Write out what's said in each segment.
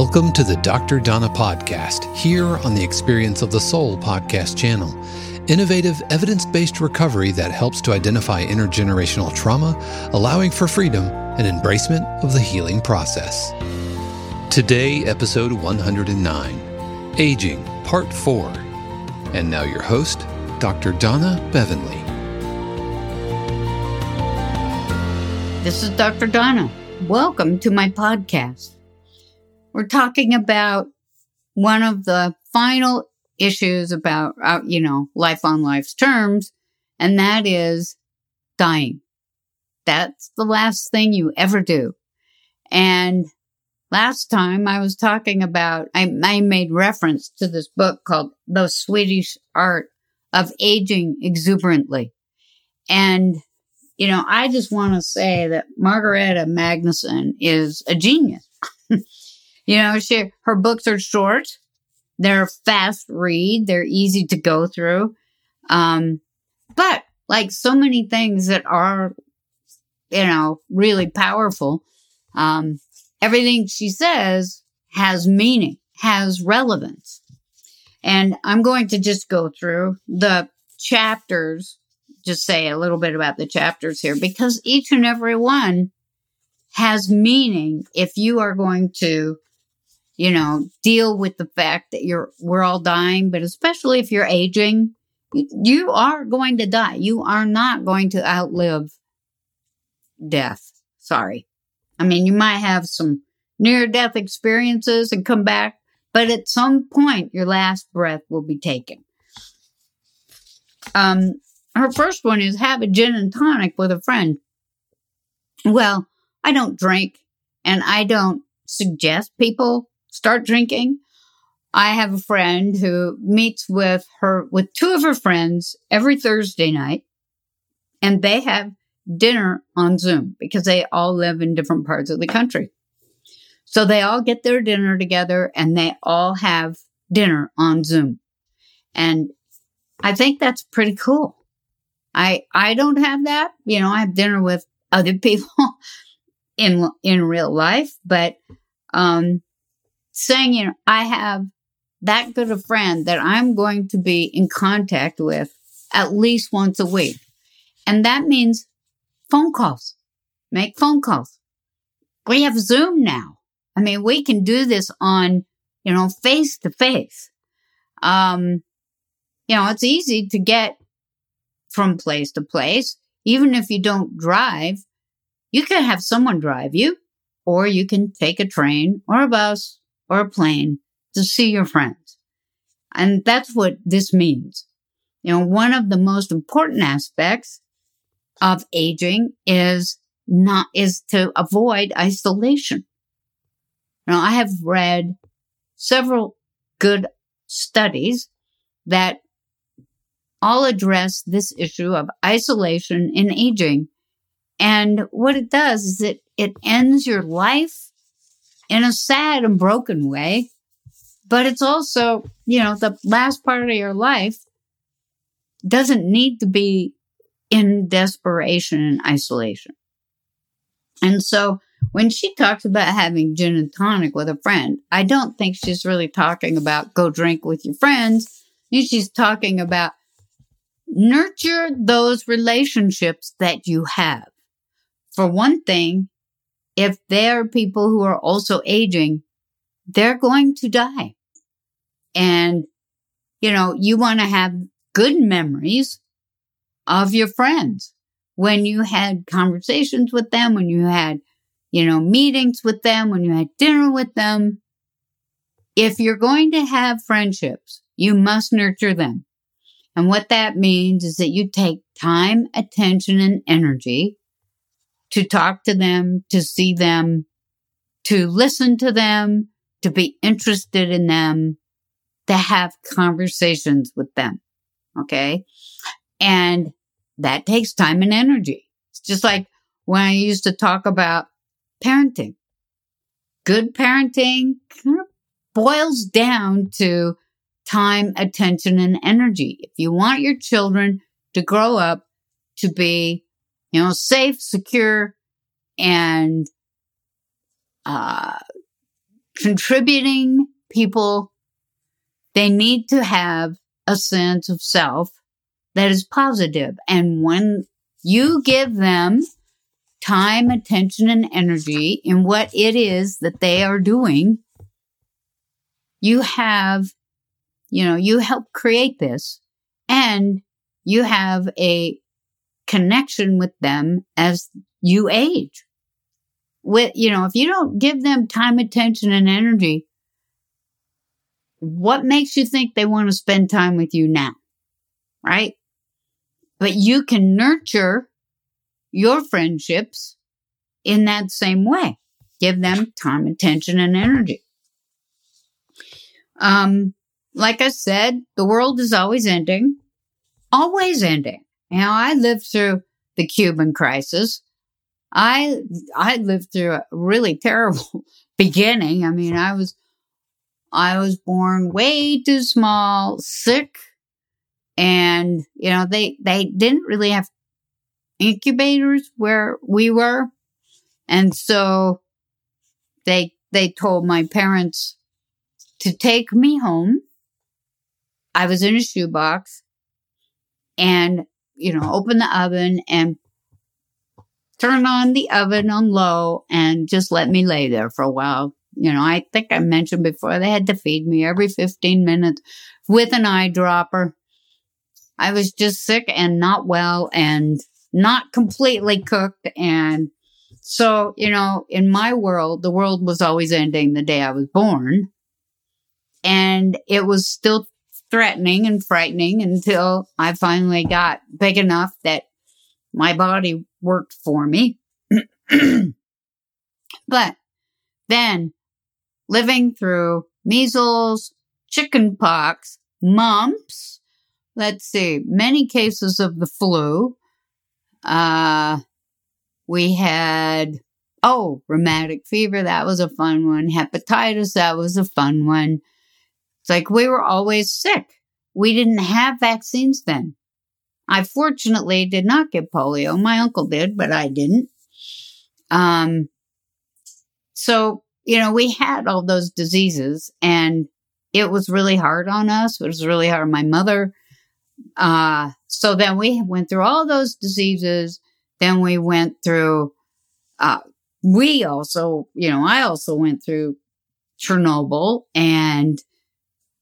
Welcome to the Dr. Donna podcast, here on the Experience of the Soul podcast channel. Innovative, evidence based recovery that helps to identify intergenerational trauma, allowing for freedom and embracement of the healing process. Today, episode 109 Aging, Part 4. And now, your host, Dr. Donna Bevan-Lee. This is Dr. Donna. Welcome to my podcast. We're talking about one of the final issues about, uh, you know, life on life's terms, and that is dying. That's the last thing you ever do. And last time I was talking about, I, I made reference to this book called The Swedish Art of Aging Exuberantly. And, you know, I just want to say that Margareta Magnusson is a genius. You know, she, her books are short. They're fast read. They're easy to go through. Um, but like so many things that are, you know, really powerful, um, everything she says has meaning, has relevance. And I'm going to just go through the chapters, just say a little bit about the chapters here, because each and every one has meaning if you are going to you know, deal with the fact that you're, we're all dying, but especially if you're aging, you are going to die. You are not going to outlive death. Sorry. I mean, you might have some near death experiences and come back, but at some point, your last breath will be taken. Um, her first one is have a gin and tonic with a friend. Well, I don't drink and I don't suggest people start drinking. I have a friend who meets with her, with two of her friends every Thursday night and they have dinner on Zoom because they all live in different parts of the country. So they all get their dinner together and they all have dinner on Zoom. And I think that's pretty cool. I, I don't have that. You know, I have dinner with other people in, in real life, but, um, saying, you know, I have that good a friend that I'm going to be in contact with at least once a week. And that means phone calls. Make phone calls. We have Zoom now. I mean, we can do this on, you know, face to face. Um, you know, it's easy to get from place to place. Even if you don't drive, you can have someone drive you, or you can take a train or a bus or a plane to see your friends. And that's what this means. You know, one of the most important aspects of aging is not, is to avoid isolation. Now, I have read several good studies that all address this issue of isolation in aging. And what it does is it, it ends your life in a sad and broken way. But it's also, you know, the last part of your life doesn't need to be in desperation and isolation. And so when she talks about having gin and tonic with a friend, I don't think she's really talking about go drink with your friends. She's talking about nurture those relationships that you have. For one thing, if there are people who are also aging, they're going to die. And, you know, you want to have good memories of your friends when you had conversations with them, when you had, you know, meetings with them, when you had dinner with them. If you're going to have friendships, you must nurture them. And what that means is that you take time, attention, and energy to talk to them, to see them, to listen to them, to be interested in them, to have conversations with them. Okay. And that takes time and energy. It's just like when I used to talk about parenting. Good parenting kind of boils down to time, attention, and energy. If you want your children to grow up to be, you know, safe, secure, and uh, contributing people, they need to have a sense of self that is positive. And when you give them time, attention, and energy in what it is that they are doing, you have, you know, you help create this and you have a connection with them as you age. With, you know, if you don't give them time, attention, and energy, what makes you think they want to spend time with you now? Right? But you can nurture your friendships in that same way. Give them time, attention, and energy. Um, like I said, the world is always ending, always ending. Now, I lived through the Cuban crisis. I I lived through a really terrible beginning. I mean, I was I was born way too small, sick, and you know they they didn't really have incubators where we were, and so they they told my parents to take me home. I was in a shoebox, and you know, open the oven and turn on the oven on low and just let me lay there for a while you know, I think I mentioned before they had to feed me every 15 minutes with an eyedropper. I was just sick and not well and not completely cooked. And so, you know, in my world, the world was always ending the day I was born. And it was still threatening and frightening until I finally got big enough that my body worked for me. but then living through measles, chicken pox, mumps. Let's see, many cases of the flu. Uh, we had, oh, rheumatic fever. That was a fun one. Hepatitis. That was a fun one. Like we were always sick. We didn't have vaccines then. I fortunately did not get polio. My uncle did, but I didn't. Um, so you know, we had all those diseases and it was really hard on us. It was really hard on my mother. Uh, so then we went through all those diseases. Then we went through, uh, we also, you know, I also went through Chernobyl and,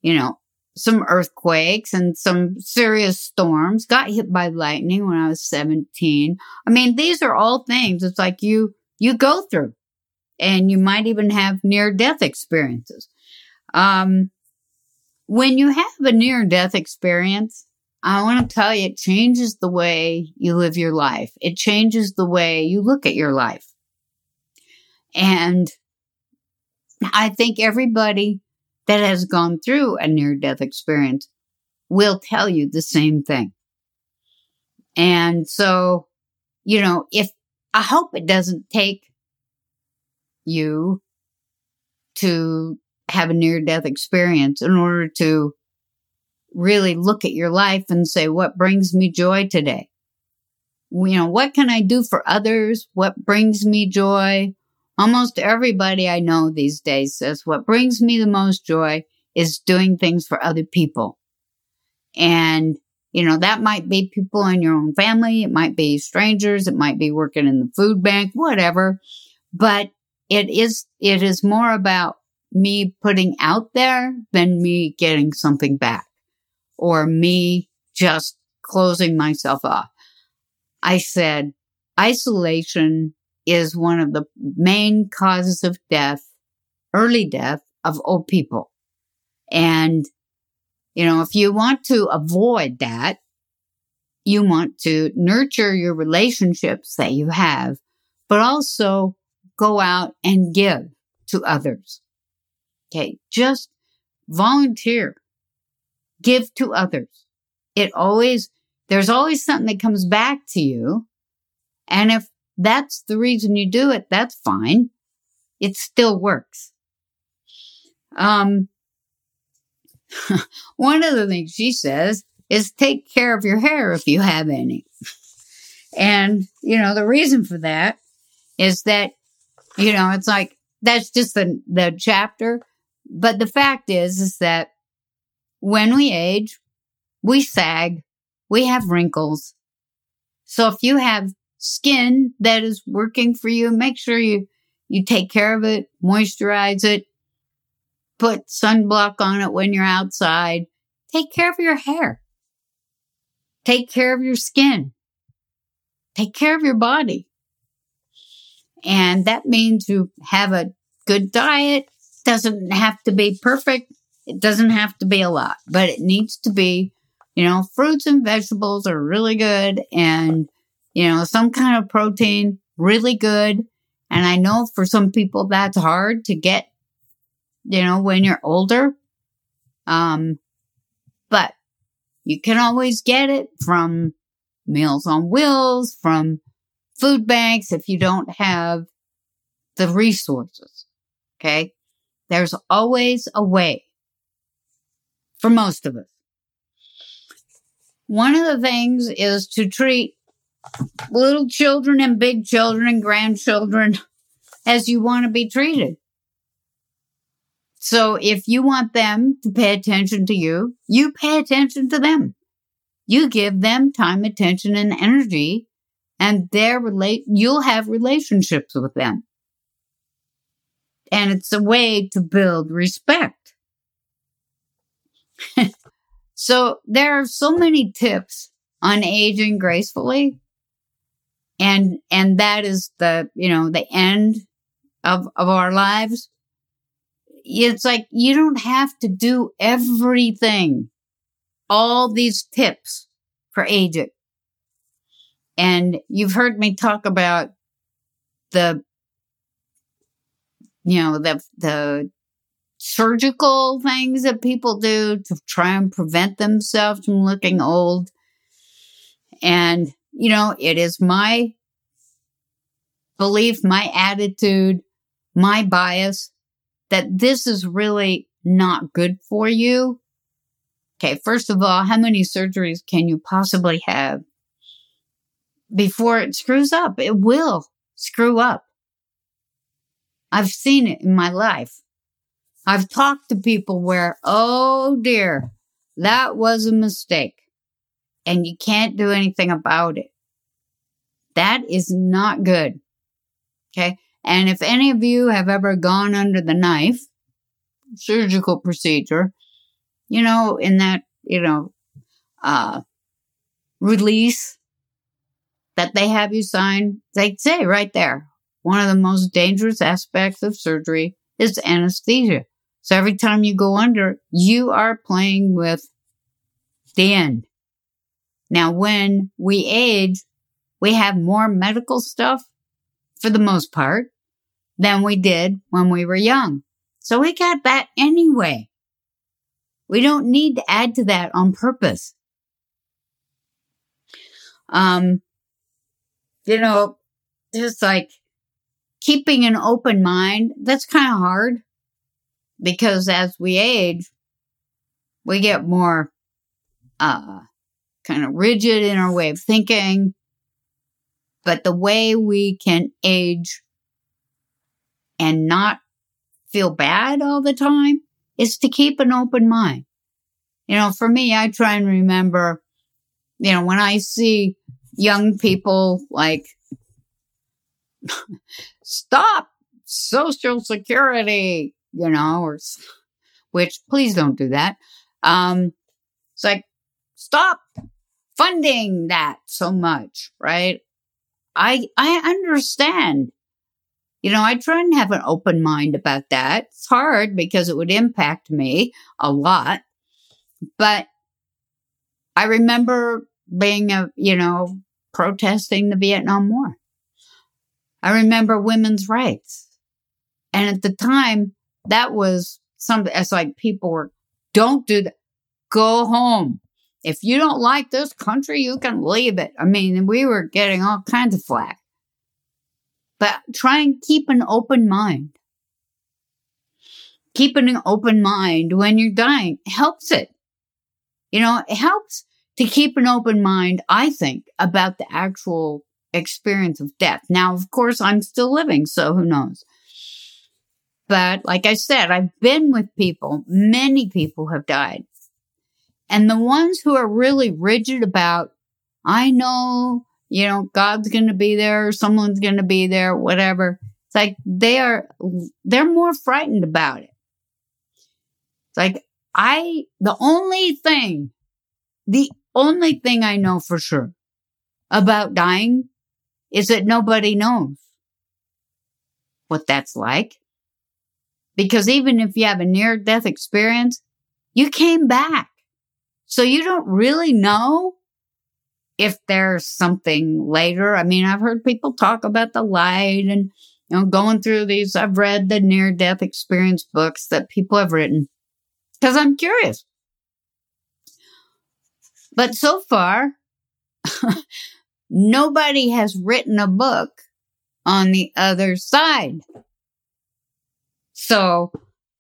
you know, some earthquakes and some serious storms, got hit by lightning when I was 17. I mean, these are all things it's like you, you go through and you might even have near death experiences. Um, when you have a near death experience, I want to tell you, it changes the way you live your life. It changes the way you look at your life. And I think everybody that has gone through a near death experience will tell you the same thing. And so, you know, if I hope it doesn't take you to have a near death experience in order to really look at your life and say, what brings me joy today? you know, what can I do for others? What brings me joy? Almost everybody I know these days says what brings me the most joy is doing things for other people. And, you know, that might be people in your own family. It might be strangers. It might be working in the food bank, whatever. But it is, it is more about me putting out there than me getting something back or me just closing myself off. I said, isolation is one of the main causes of death, early death of old people. And, you know, if you want to avoid that, you want to nurture your relationships that you have, but also go out and give to others. Okay. Just volunteer, give to others. It always, there's always something that comes back to you. And if that's the reason you do it, that's fine. It still works. Um, one of the things she says is take care of your hair if you have any. And, you know, the reason for that is that, you know, it's like, that's just the, the chapter. But the fact is, is that when we age, we sag, we have wrinkles. So if you have skin that is working for you, make sure you, you take care of it, moisturize it, put sunblock on it when you're outside. Take care of your hair. Take care of your skin. Take care of your body. And that means you have a good diet. Doesn't have to be perfect. It doesn't have to be a lot, but it needs to be, you know, fruits and vegetables are really good and, you know, some kind of protein, really good. And I know for some people that's hard to get you know, when you're older. Um, but you can always get it from Meals on Wheels, from food banks if you don't have the resources. Okay. There's always a way for most of us. One of the things is to treat little children and big children and grandchildren as you want to be treated. So if you want them to pay attention to you, you pay attention to them. You give them time, attention, and energy, and their relate, you'll have relationships with them. And it's a way to build respect. so there are so many tips on aging gracefully. And, and that is the, you know, the end of, of our lives it's like you don't have to do everything. All these tips for aging. And you've heard me talk about the, you know, the, the surgical things that people do to try and prevent themselves from looking old. And, you know, it is my belief, my attitude, my bias that this is really not good for you. Okay. First of all, how many surgeries can you possibly have before it screws up? It will screw up. I've seen it in my life. I've talked to people where, oh dear, that was a mistake and you can't do anything about it. That is not good. Okay. And if any of you have ever gone under the knife, surgical procedure, you know, in that, you know, uh, release that they have you sign, they say right there, one of the most dangerous aspects of surgery is anesthesia. So every time you go under, you are playing with the end. Now, when we age, we have more medical stuff for the most part, than we did when we were young. So we got that anyway. We don't need to add to that on purpose. Um, you know, just like keeping an open mind, that's kind of hard because as we age, we get more, uh, kind of rigid in our way of thinking. But the way we can age and not feel bad all the time is to keep an open mind. You know, for me, I try and remember, you know, when I see young people like, stop social security, you know, or, which please don't do that. Um, it's like, stop funding that so much, right? I, I understand. You know, I try and have an open mind about that. It's hard because it would impact me a lot. But I remember being a, you know, protesting the Vietnam War. I remember women's rights. And at the time, that was something, it's like people were, don't do that. Go home. If you don't like this country, you can leave it. I mean, we were getting all kinds of flack. But try and keep an open mind. Keeping an open mind when you're dying helps it. You know, it helps to keep an open mind, I think, about the actual experience of death. Now, of course, I'm still living, so who knows? But like I said, I've been with people, many people have died. And the ones who are really rigid about, I know, you know, God's going to be there, someone's going to be there, whatever. It's like they are, they're more frightened about it. It's like, I, the only thing, the only thing I know for sure about dying is that nobody knows what that's like. Because even if you have a near death experience, you came back. So you don't really know if there's something later. I mean, I've heard people talk about the light and, you know, going through these. I've read the near death experience books that people have written because I'm curious. But so far, nobody has written a book on the other side. So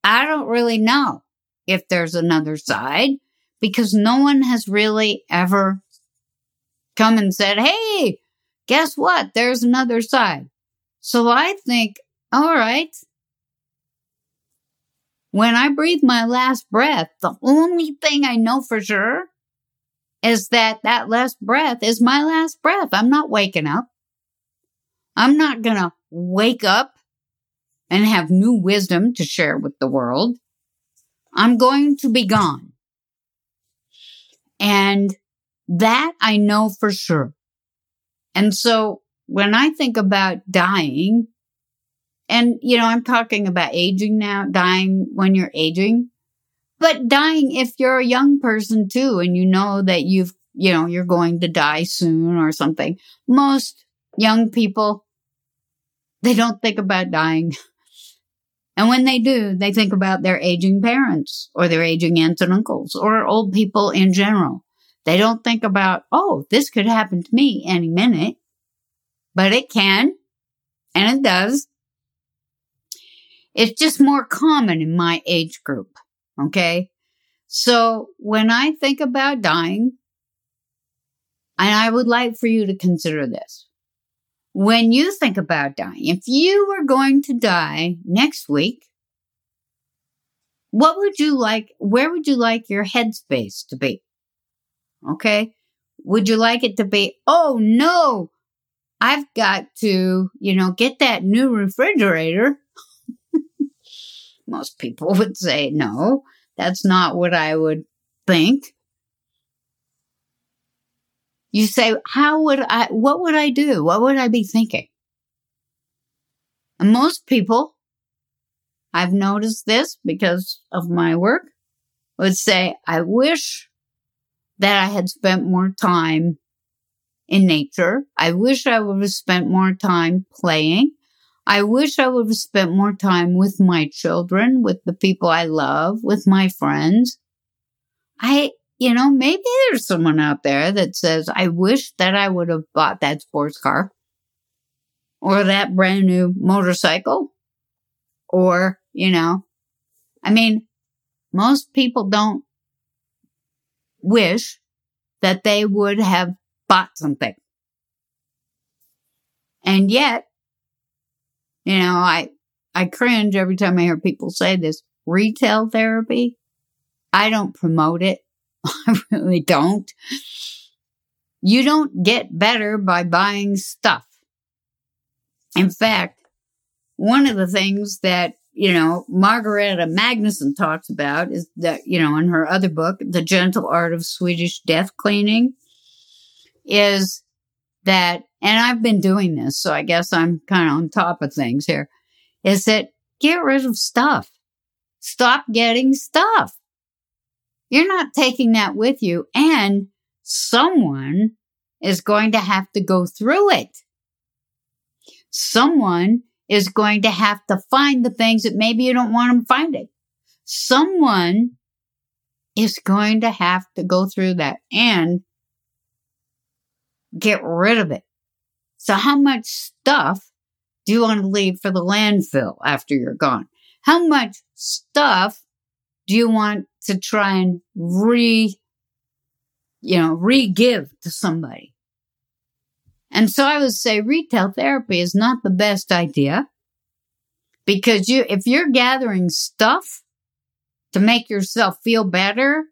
I don't really know if there's another side because no one has really ever come and said, Hey, guess what? There's another side. So I think, all right. When I breathe my last breath, the only thing I know for sure is that that last breath is my last breath. I'm not waking up. I'm not going to wake up and have new wisdom to share with the world. I'm going to be gone. And that I know for sure. And so when I think about dying, and you know, I'm talking about aging now, dying when you're aging, but dying if you're a young person too, and you know that you've, you know, you're going to die soon or something. Most young people, they don't think about dying. And when they do, they think about their aging parents or their aging aunts and uncles or old people in general. They don't think about, oh, this could happen to me any minute, but it can and it does. It's just more common in my age group. Okay. So when I think about dying, and I would like for you to consider this when you think about dying, if you were going to die next week, what would you like? Where would you like your headspace to be? Okay. Would you like it to be, oh no, I've got to, you know, get that new refrigerator? Most people would say no. That's not what I would think. You say, how would I, what would I do? What would I be thinking? And most people, I've noticed this because of my work, would say, I wish that I had spent more time in nature. I wish I would have spent more time playing. I wish I would have spent more time with my children, with the people I love, with my friends. I, you know, maybe there's someone out there that says, I wish that I would have bought that sports car or that brand new motorcycle or, you know, I mean, most people don't wish that they would have bought something. And yet, you know, I, I cringe every time I hear people say this retail therapy. I don't promote it. I really don't. You don't get better by buying stuff. In fact, one of the things that, you know, Margareta Magnusson talks about is that, you know, in her other book, The Gentle Art of Swedish Death Cleaning, is that, and I've been doing this, so I guess I'm kind of on top of things here, is that get rid of stuff. Stop getting stuff. You're not taking that with you and someone is going to have to go through it. Someone is going to have to find the things that maybe you don't want them finding. Someone is going to have to go through that and get rid of it. So how much stuff do you want to leave for the landfill after you're gone? How much stuff do you want to try and re, you know, re-give to somebody? And so I would say retail therapy is not the best idea because you, if you're gathering stuff to make yourself feel better,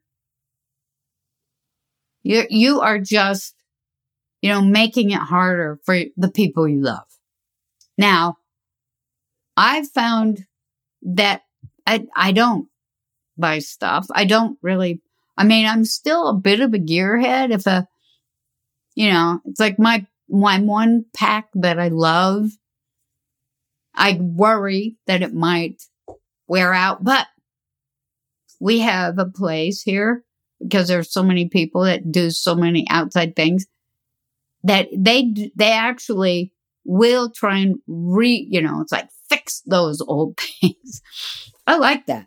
you, you are just, you know, making it harder for the people you love. Now, I've found that I, I don't buy stuff. I don't really, I mean, I'm still a bit of a gearhead. If a, you know, it's like my my one pack that I love. I worry that it might wear out, but we have a place here because there's so many people that do so many outside things that they, they actually will try and re, you know, it's like fix those old things. I like that.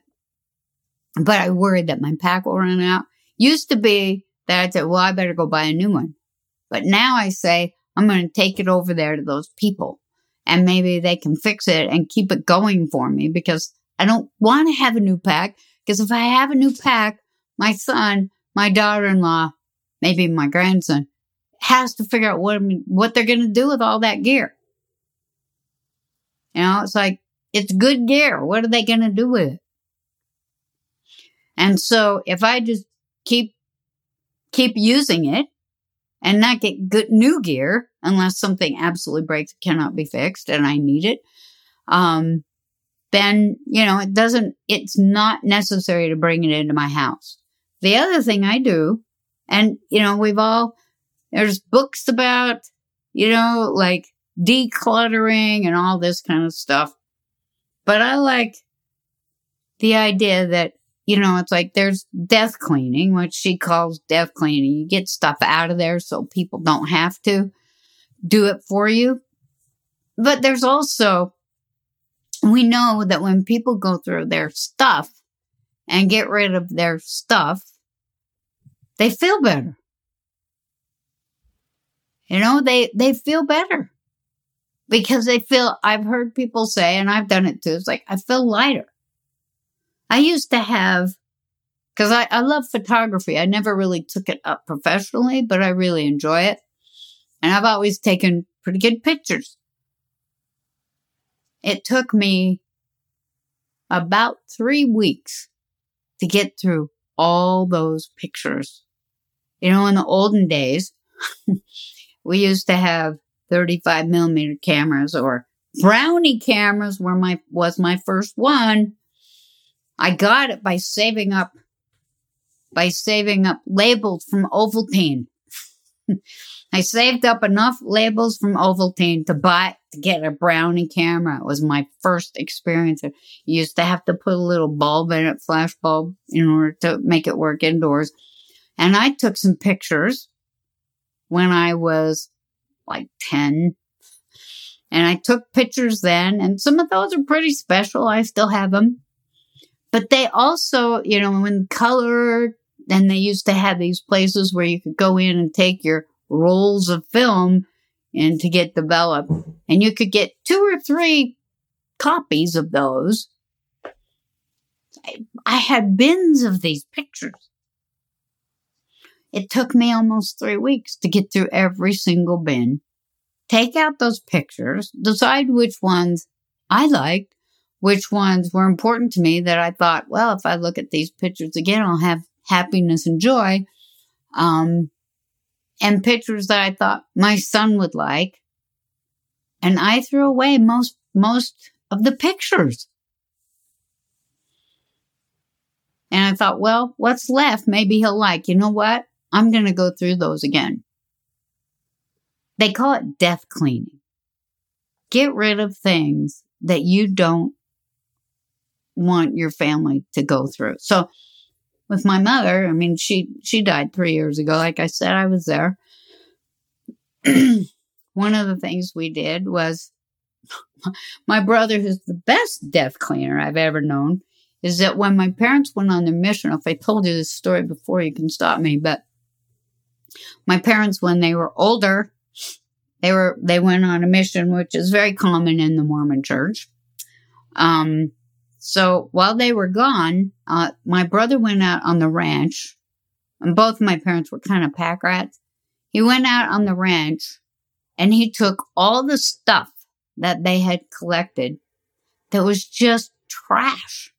But I worried that my pack will run out. Used to be that I'd say, well, I better go buy a new one. But now I say, I'm going to take it over there to those people and maybe they can fix it and keep it going for me because I don't want to have a new pack. Because if I have a new pack, my son, my daughter-in-law, maybe my grandson has to figure out what, what they're going to do with all that gear. You know, it's like, it's good gear. What are they going to do with it? And so if I just keep, keep using it and not get good new gear, unless something absolutely breaks, cannot be fixed, and I need it, um, then, you know, it doesn't, it's not necessary to bring it into my house. The other thing I do, and, you know, we've all, there's books about, you know, like decluttering and all this kind of stuff. But I like the idea that, you know, it's like there's death cleaning, which she calls death cleaning. You get stuff out of there so people don't have to do it for you. But there's also, we know that when people go through their stuff and get rid of their stuff, they feel better. You know, they, they feel better because they feel, I've heard people say, and I've done it too. It's like, I feel lighter. I used to have, cause I, I love photography. I never really took it up professionally, but I really enjoy it. And I've always taken pretty good pictures. It took me about three weeks to get through all those pictures. You know, in the olden days, we used to have 35 millimeter cameras or brownie cameras were my, was my first one. I got it by saving up, by saving up labels from Ovaltine. I saved up enough labels from Ovaltine to buy, to get a brownie camera. It was my first experience. You used to have to put a little bulb in it, flash bulb, in order to make it work indoors. And I took some pictures when I was like 10. And I took pictures then, and some of those are pretty special. I still have them. But they also, you know, when color, and they used to have these places where you could go in and take your rolls of film and to get developed. And you could get two or three copies of those. I, I had bins of these pictures. It took me almost three weeks to get through every single bin take out those pictures, decide which ones I liked, which ones were important to me that I thought, well, if I look at these pictures again, I'll have happiness and joy. Um, and pictures that I thought my son would like. And I threw away most, most of the pictures. And I thought, well, what's left? Maybe he'll like. You know what? I'm going to go through those again. They call it death cleaning. Get rid of things that you don't want your family to go through. So with my mother, I mean, she, she died three years ago. Like I said, I was there. One of the things we did was my brother, who's the best death cleaner I've ever known, is that when my parents went on their mission, if I told you this story before, you can stop me, but my parents, when they were older, they were, they went on a mission, which is very common in the Mormon church. Um, so while they were gone, uh, my brother went out on the ranch and both my parents were kind of pack rats. He went out on the ranch and he took all the stuff that they had collected that was just trash.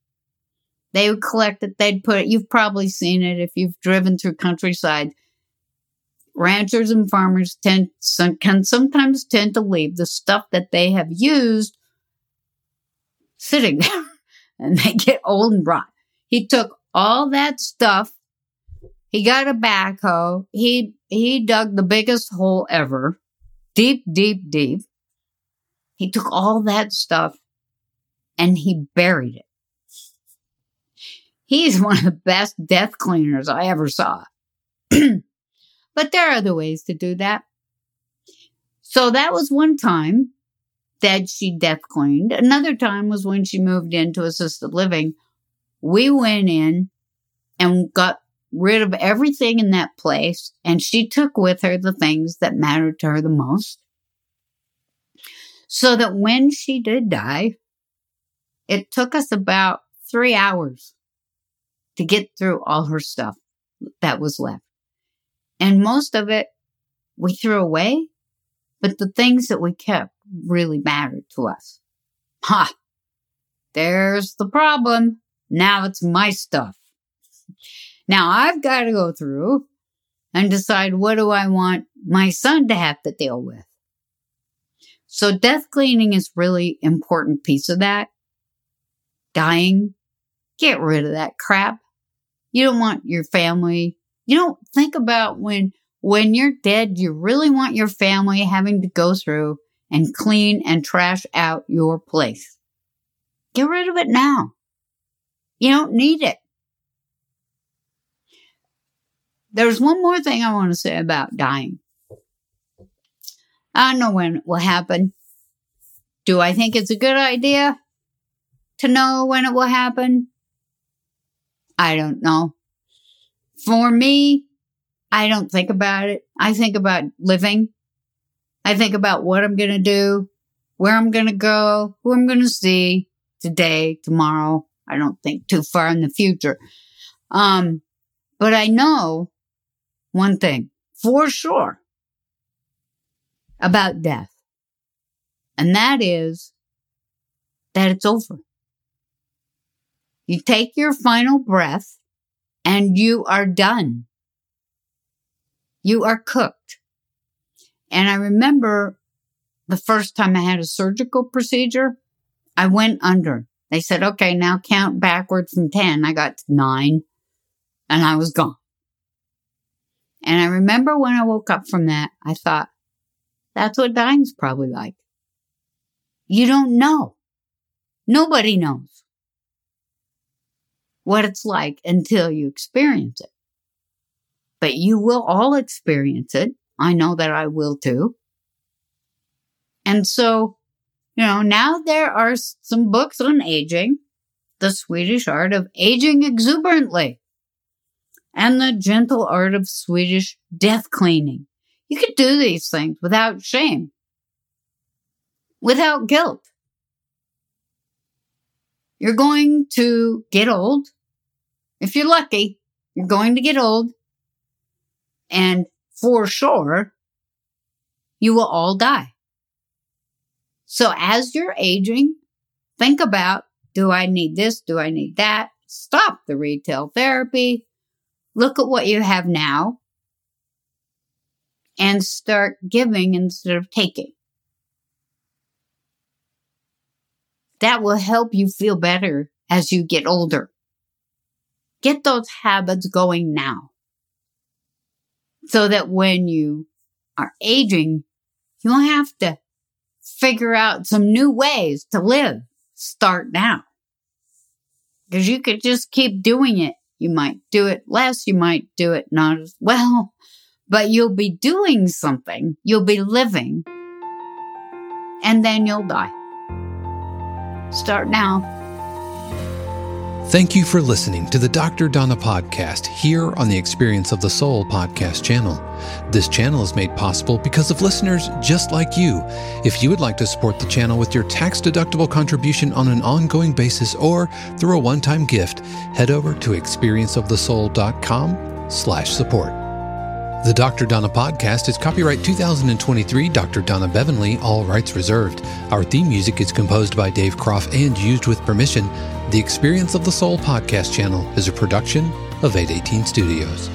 They would collect it, they'd put it, you've probably seen it if you've driven through countryside ranchers and farmers tend some, can sometimes tend to leave the stuff that they have used sitting there and they get old and rot. He took all that stuff. He got a backhoe. He he dug the biggest hole ever. Deep, deep, deep. He took all that stuff and he buried it. He's one of the best death cleaners I ever saw. But there are other ways to do that. So that was one time that she death cleaned. Another time was when she moved into assisted living. We went in and got rid of everything in that place and she took with her the things that mattered to her the most. So that when she did die, it took us about three hours to get through all her stuff that was left. And most of it we threw away, but the things that we kept really mattered to us. Ha! There's the problem. Now it's my stuff. Now I've got to go through and decide what do I want my son to have to deal with. So death cleaning is really important piece of that. Dying, get rid of that crap. You don't want your family you don't think about when, when you're dead, you really want your family having to go through and clean and trash out your place. Get rid of it now. You don't need it. There's one more thing I want to say about dying. I don't know when it will happen. Do I think it's a good idea to know when it will happen? I don't know. For me, I don't think about it. I think about living. I think about what I'm going to do, where I'm going to go, who I'm going to see today, tomorrow. I don't think too far in the future. Um, but I know one thing for sure about death. And that is that it's over. You take your final breath and you are done. You are cooked. And I remember the first time I had a surgical procedure, I went under. They said, okay, now count backward from 10. I got to nine and I was gone. And I remember when I woke up from that, I thought, that's what dying's probably like. You don't know. Nobody knows what it's like until you experience it. But you will all experience it. I know that I will too. And so, you know, now there are some books on aging, the Swedish art of aging exuberantly, and the gentle art of Swedish death cleaning. You can do these things without shame, without guilt. You're going to get old. If you're lucky, you're going to get old. And for sure, you will all die. So as you're aging, think about do I need this? Do I need that? Stop the retail therapy. Look at what you have now and start giving instead of taking. That will help you feel better as you get older. Get those habits going now so that when you are aging, you won't have to figure out some new ways to live. Start now. Because you could just keep doing it. You might do it less, you might do it not as well, but you'll be doing something. You'll be living. And then you'll die. Start now. Thank you for listening to the Dr. Donna podcast here on the Experience of the Soul podcast channel. This channel is made possible because of listeners just like you. If you would like to support the channel with your tax deductible contribution on an ongoing basis or through a one-time gift, head over to experienceofthesoul.com slash support. The Dr. Donna podcast is copyright 2023 Dr. Donna Bevan-Lee, all rights reserved. Our theme music is composed by Dave Kropf and used with permission. The Experience of the Soul podcast channel is a production of 818 Studios.